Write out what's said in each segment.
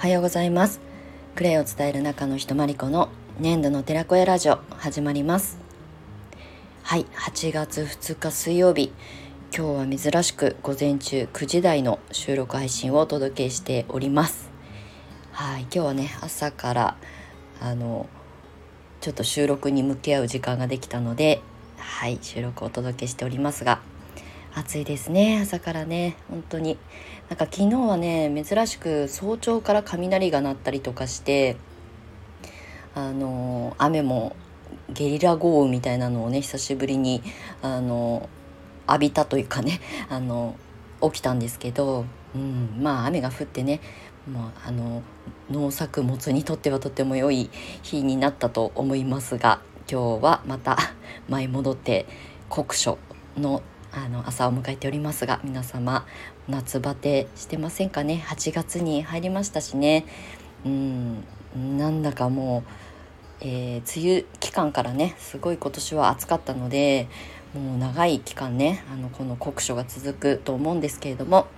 おはようございます。クレイを伝える中の人まりこの粘土の寺子屋ラジオ始まります。はい8月2日水曜日。今日は珍しく午前中9時台の収録配信をお届けしております。はい今日はね朝からあのちょっと収録に向き合う時間ができたのではい収録をお届けしておりますが暑いですね朝からね。本当に。なんか昨日はね珍しく早朝から雷が鳴ったりとかしてあの雨もゲリラ豪雨みたいなのをね久しぶりにあの浴びたというかね あの起きたんですけど、うん、まあ雨が降ってねもうあの農作物にとってはとても良い日になったと思いますが今日はまた 舞い戻って酷暑のあの朝を迎えておりますが皆様夏バテしてませんかね？8月に入りましたしねうんなんだかもう、えー、梅雨期間からねすごい今年は暑かったのでもう長い期間ねあのこの酷暑が続くと思うんですけれども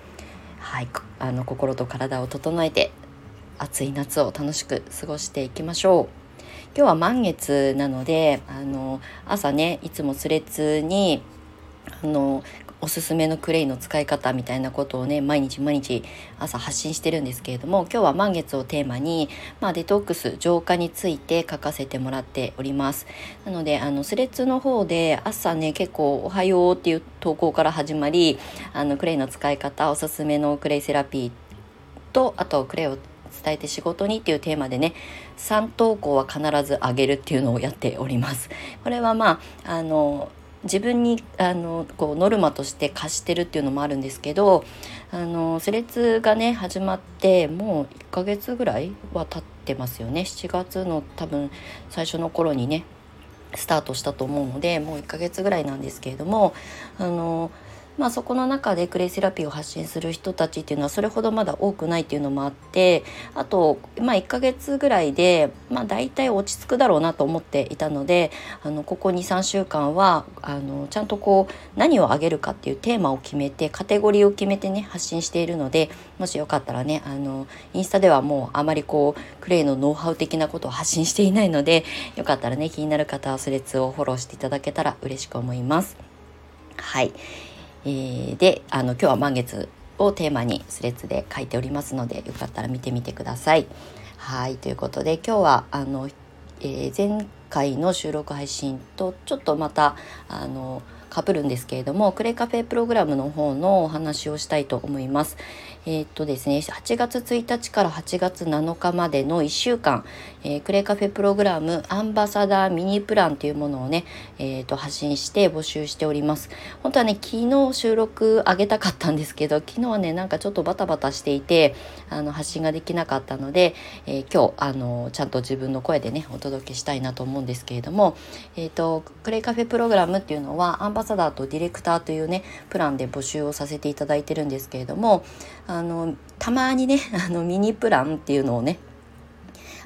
はいあの心と体を整えて暑い夏を楽しく過ごしていきましょう。今日は満月なのであの朝ねいつもスレッズにあのおすすめのクレイの使い方みたいなことをね毎日毎日朝発信してるんですけれども今日は満月をテーマに、まあ、デトックス浄化について書かせてもらっております。なのであのスレッズの方で朝ね結構「おはよう」っていう投稿から始まりあのクレイの使い方おすすめのクレイセラピーとあとクレイを伝えて仕事にっていうテーマでね3投稿は必ずあげるっていうのをやっております。これはまああの自分にあのこうノルマとして貸してるっていうのもあるんですけどあのスレッズがね始まってもう1ヶ月ぐらいは経ってますよね。7月の多分最初の頃にねスタートしたと思うのでもう1ヶ月ぐらいなんですけれどもあのまあ、そこの中でクレイセラピーを発信する人たちっていうのはそれほどまだ多くないっていうのもあってあと、まあ、1ヶ月ぐらいで、まあ、大体落ち着くだろうなと思っていたのであのここ23週間はあのちゃんとこう何をあげるかっていうテーマを決めてカテゴリーを決めてね発信しているのでもしよかったらねあのインスタではもうあまりこうクレイのノウハウ的なことを発信していないのでよかったらね気になる方はスレッズをフォローしていただけたら嬉しく思います。はいえー、であの今日は満月をテーマにスレッズで書いておりますのでよかったら見てみてください。はいということで今日はあの、えー、前回の収録配信とちょっとまたあのかぶるんですけれどもクレカフェプログラムの方のお話をしたいと思います。えー、っとですね8月1日から8月7日までの1週間、えー、クレカフェプログラムアンバサダーミニプランというものをね、えー、っと発信して募集しております。本当はね昨日収録あげたかったんですけど昨日はねなんかちょっとバタバタしていてあの発信ができなかったので、え今日あのちゃんと自分の声でねお届けしたいなと思うんですけれども、えっとクレイカフェプログラムっていうのはアンバサダーとディレクターというねプランで募集をさせていただいてるんですけれどもあのたまにね あのミニプランっていうのをね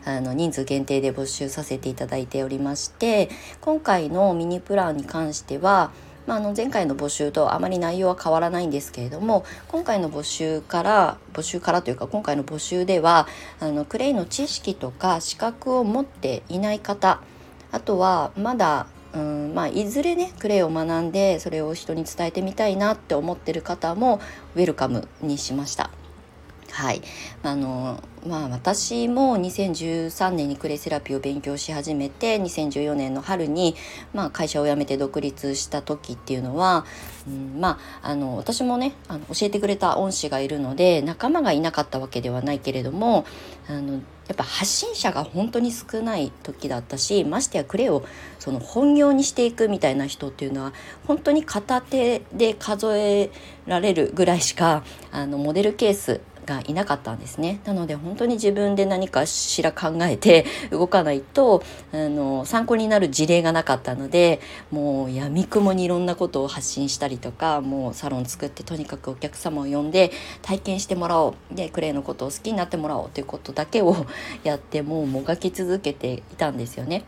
あの人数限定で募集させていただいておりまして今回のミニプランに関してはまあ、あの前回の募集とあまり内容は変わらないんですけれども今回の募集から募集からというか今回の募集ではあのクレイの知識とか資格を持っていない方あとはまだうんまあ、いずれねクレイを学んでそれを人に伝えてみたいなって思ってる方もウェルカムにしました。はい。あのまあ私も2013年にクレイセラピーを勉強し始めて2014年の春に、まあ、会社を辞めて独立した時っていうのは、うん、まああの私もねあの教えてくれた恩師がいるので仲間がいなかったわけではないけれどもあのやっぱ発信者が本当に少ない時だったしましてやクレイをその本業にしていくみたいな人っていうのは本当に片手で数えられるぐらいしかあのモデルケースがいなかったんですねなので本当に自分で何かしら考えて動かないとあの参考になる事例がなかったのでもうやみくもにいろんなことを発信したりとかもうサロン作ってとにかくお客様を呼んで体験してもらおうでクレイのことを好きになってもらおうということだけをやってもうもがき続けていたんですよね。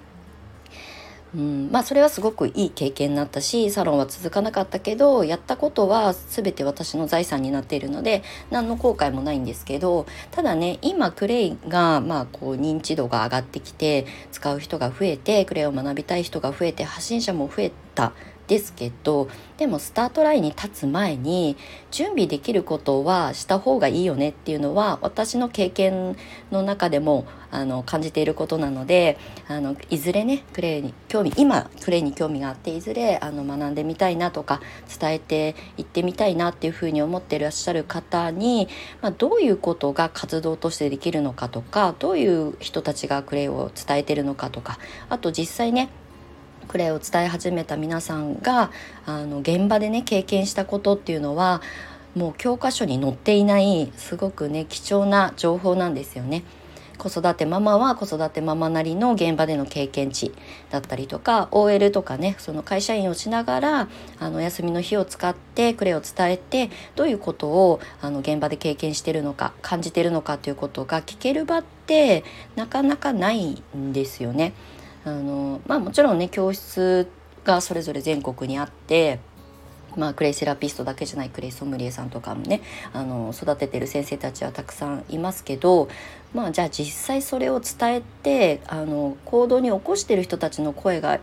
うん。まあ、それはすごくいい経験になったしサロンは続かなかったけどやったことは全て私の財産になっているので何の後悔もないんですけどただね今クレイが、まあ、こう認知度が上がってきて使う人が増えてクレイを学びたい人が増えて発信者も増えたですけどでもスタートラインに立つ前に準備できることはした方がいいよねっていうのは私の経験の中でもあの感じていることなのであのいずれねクレイに興味今クレイに興味があっていずれあの学んでみたいなとか伝えていってみたいなっていうふうに思ってらっしゃる方に、まあ、どういうことが活動としてできるのかとかどういう人たちがクレイを伝えてるのかとかあと実際ねクレイを伝え始めた皆さんがあの現場でね経験したことっていうのはもう教科書に載っていないすごくね貴重な情報なんですよね。子育てママは子育てママなりの現場での経験値だったりとか OL とかねその会社員をしながらあの休みの日を使ってクレイを伝えてどういうことをあの現場で経験してるのか感じてるのかということが聞ける場ってなかなかないんですよね。あのまあもちろんね教室がそれぞれ全国にあってまあ、クレイセラピストだけじゃないクレイソムリエさんとかもねあの育ててる先生たちはたくさんいますけど、まあ、じゃあ実際それを伝えてあの行動に起こしてる人たちの声が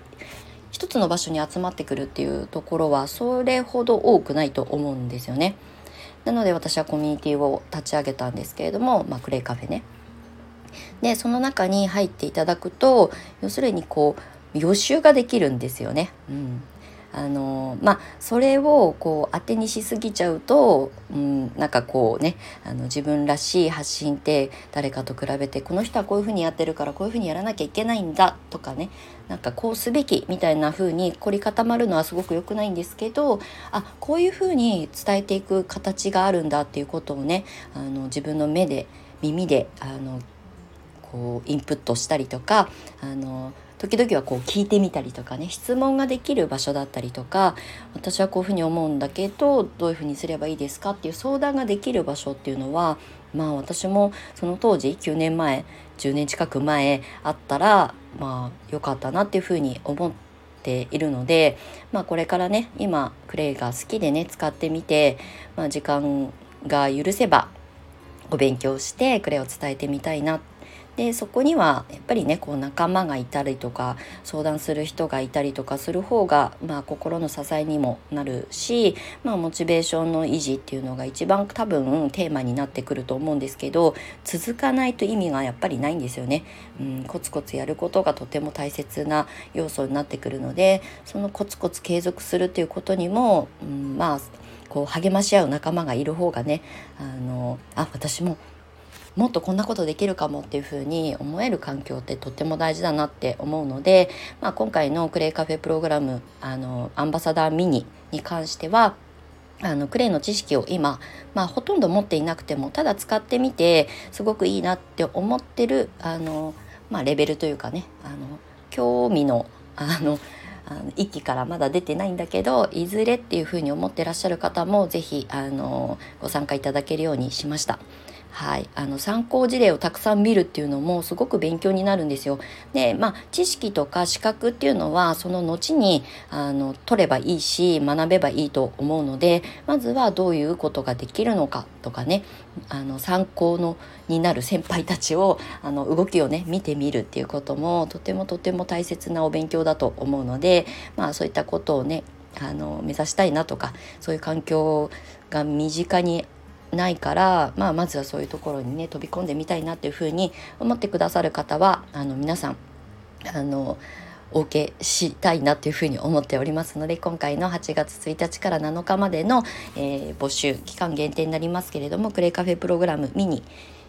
一つの場所に集まってくるっていうところはそれほど多くないと思うんですよね。なので私はコミュニティを立ち上げたんですけれども、まあ、クレイカフェね。でその中に入っていただくと要するにこう予習ができるんですよね。うんあのまあそれをこう当てにしすぎちゃうと、うん、なんかこうねあの自分らしい発信って誰かと比べてこの人はこういうふうにやってるからこういうふうにやらなきゃいけないんだとかねなんかこうすべきみたいな風に凝り固まるのはすごく良くないんですけどあこういうふうに伝えていく形があるんだっていうことをねあの自分の目で耳であのこうインプットしたりとかあの時々はこう聞いてみたりとかね質問ができる場所だったりとか私はこういうふうに思うんだけどどういうふうにすればいいですかっていう相談ができる場所っていうのはまあ私もその当時9年前10年近く前あったらまあ良かったなっていうふうに思っているので、まあ、これからね今クレイが好きでね使ってみて、まあ、時間が許せばお勉強してクレイを伝えてみたいなってでそこにはやっぱりねこう仲間がいたりとか相談する人がいたりとかする方が、まあ、心の支えにもなるし、まあ、モチベーションの維持っていうのが一番多分テーマになってくると思うんですけど続かないと意味がやっぱりないんですよね。うん、コツコツやることがとても大切な要素になってくるのでそのコツコツ継続するっていうことにも、うん、まあこう励まし合う仲間がいる方がねあのあ私ももっとこんなことできるかもっていうふうに思える環境ってとっても大事だなって思うので、まあ、今回のクレイカフェプログラムあのアンバサダーミニに関してはあのクレイの知識を今、まあ、ほとんど持っていなくてもただ使ってみてすごくいいなって思ってるあの、まあ、レベルというかねあの興味のあのあの一期からまだ出てないんだけどいずれっていうふうに思ってらっしゃる方も是非あのご参加いただけるようにしました。はい、あの参考事例をたくさん見るっていうのもすごく勉強になるんですよ。でまあ知識とか資格っていうのはその後にあの取ればいいし学べばいいと思うのでまずはどういうことができるのかとかねあの参考のになる先輩たちをあの動きをね見てみるっていうこともとてもとても大切なお勉強だと思うのでまあそういったことをねあの目指したいなとかそういう環境が身近にないから、まあ、まずはそういうところにね飛び込んでみたいなっていうふうに思ってくださる方はあの皆さんあのお受けしたいなっていうふうに思っておりますので今回の8月1日から7日までの、えー、募集期間限定になりますけれどもクレイカフェプログラムミニ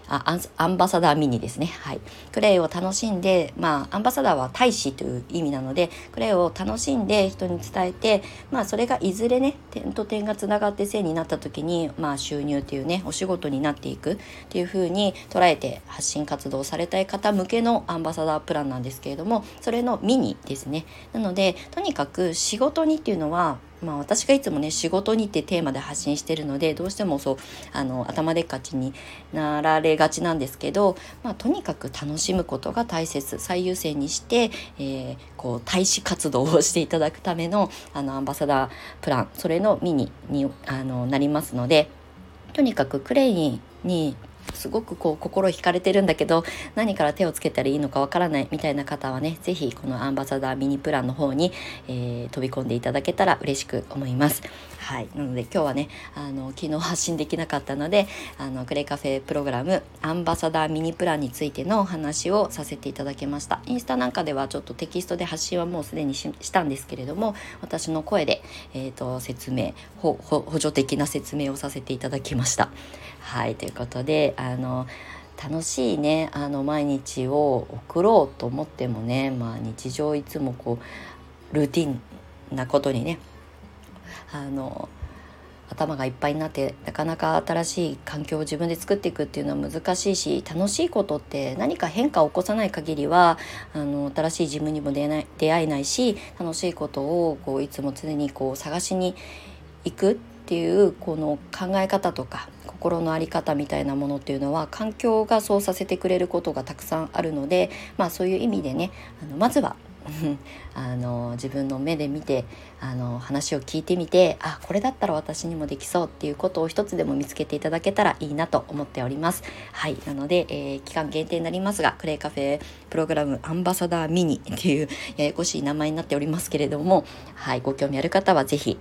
あアンバサダーミニですね。はい。クレイを楽しんで、まあ、アンバサダーは大使という意味なので、クレイを楽しんで人に伝えて、まあ、それがいずれね、点と点がつながって線になった時に、まあ、収入っていうね、お仕事になっていくっていうふうに捉えて発信活動されたい方向けのアンバサダープランなんですけれども、それのミニですね。なので、とにかく仕事にっていうのは、まあ、私がいつもね仕事にってテーマで発信してるのでどうしてもそうあの頭でっかちになられがちなんですけど、まあ、とにかく楽しむことが大切最優先にして、えー、こう大使活動をしていただくためのあのアンバサダープランそれのミニにあのなりますのでとにかくクレイにすごくこう心惹かれてるんだけど何から手をつけたらいいのかわからないみたいな方はね是非このアンバサダーミニプランの方に、えー、飛び込んでいただけたら嬉しく思います。はい、なので今日はねあの昨日発信できなかったのであのクレイカフェプログラムアンバサダーミニプランについてのお話をさせていただきました。インスタなんかではちょっとテキストで発信はもうすでにしたんですけれども私の声で、えーと、説明補助的な説明をさせていただきました。はい。ということであの楽しいねあの毎日を送ろうと思ってもね、まあ、日常いつもこうルーティンなことにねあの頭がいっぱいになってなかなか新しい環境を自分で作っていくっていうのは難しいし楽しいことって何か変化を起こさない限りはあの新しい自分にも出ない出会えないし楽しいことをこういつも常にこう探しに行くっていうこの考え方とか心の在り方みたいなものっていうのは環境がそうさせてくれることがたくさんあるので、まあ、そういう意味でねあのまずは あの自分の目で見てあの話を聞いてみてあこれだったら私にもできそうっていうことを一つでも見つけていただけたらいいなと思っております。はいなので、えー、期間限定になりますがクレイカフェプログラムアンバサダーミニっていうややこしい名前になっておりますけれどもはいご興味ある方は是非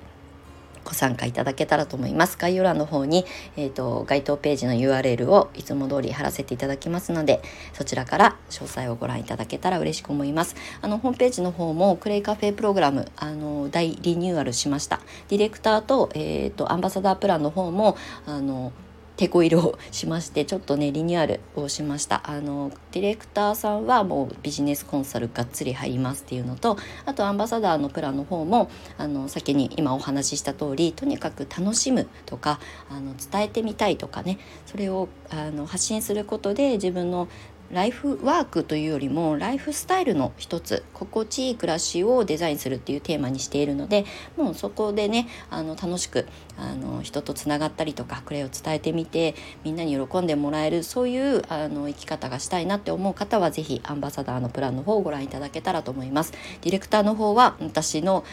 ご参加いただけたらと思います。概要欄の方に、えーと、該当ページの URL をいつも通り貼らせていただきますのでそちらから詳細をご覧いただけたら嬉しく思います。あのホームページの方もクレイカフェプログラムあの大リニューアルしました。ディレクターと,、えーとアンバサダープランの方もあの手こ入れをしましてちょっとねリニューアルをしました。あのディレクターさんはもうビジネスコンサルがっつり入りますっていうのとあとアンバサダーのプランの方もあの先に今お話しした通りとにかく楽しむとかあの伝えてみたいとかねそれをあの発信することで自分のライフワークというよりもライフスタイルの一つ心地いい暮らしをデザインするっていうテーマにしているのでもうそこでねあの楽しくあの人とつながったりとかクレイを伝えてみてみんなに喜んでもらえるそういうあの生き方がしたいなって思う方は是非アンバサダーのプランの方をご覧いただけたらと思います。ディレクターの方は私の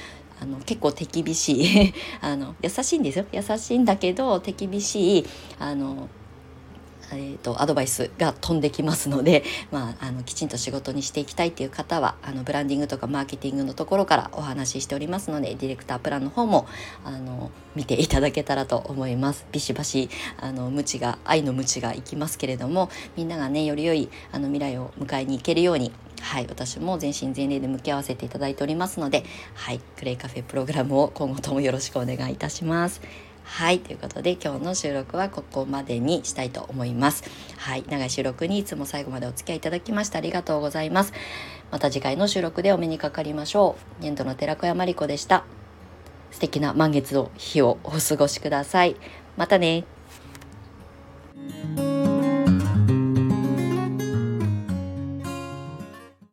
あの結構手厳しい あの優しいんですよ優しいんだけど手厳しいあのえーと、アドバイスが飛んできますので、まあ、あのきちんと仕事にしていきたいという方はあのブランディングとかマーケティングのところからお話ししておりますのでディレクタープランの方もあの見ていただけたらと思います。ビシバシあの無知が愛の無知がいきますけれどもみんながねより良いあの未来を迎えに行けるようにはい、私も全身全霊で向き合わせていただいておりますので、はい、クレイカフェプログラムを今後ともよろしくお願いいたします。はいということで今日の収録はここまでにしたいと思います。はい長い収録にいつも最後までお付き合いいただきましてありがとうございます。また次回の収録でお目にかかりましょう。年度の寺子屋まりこでした。素敵な満月の日をお過ごしください。またね。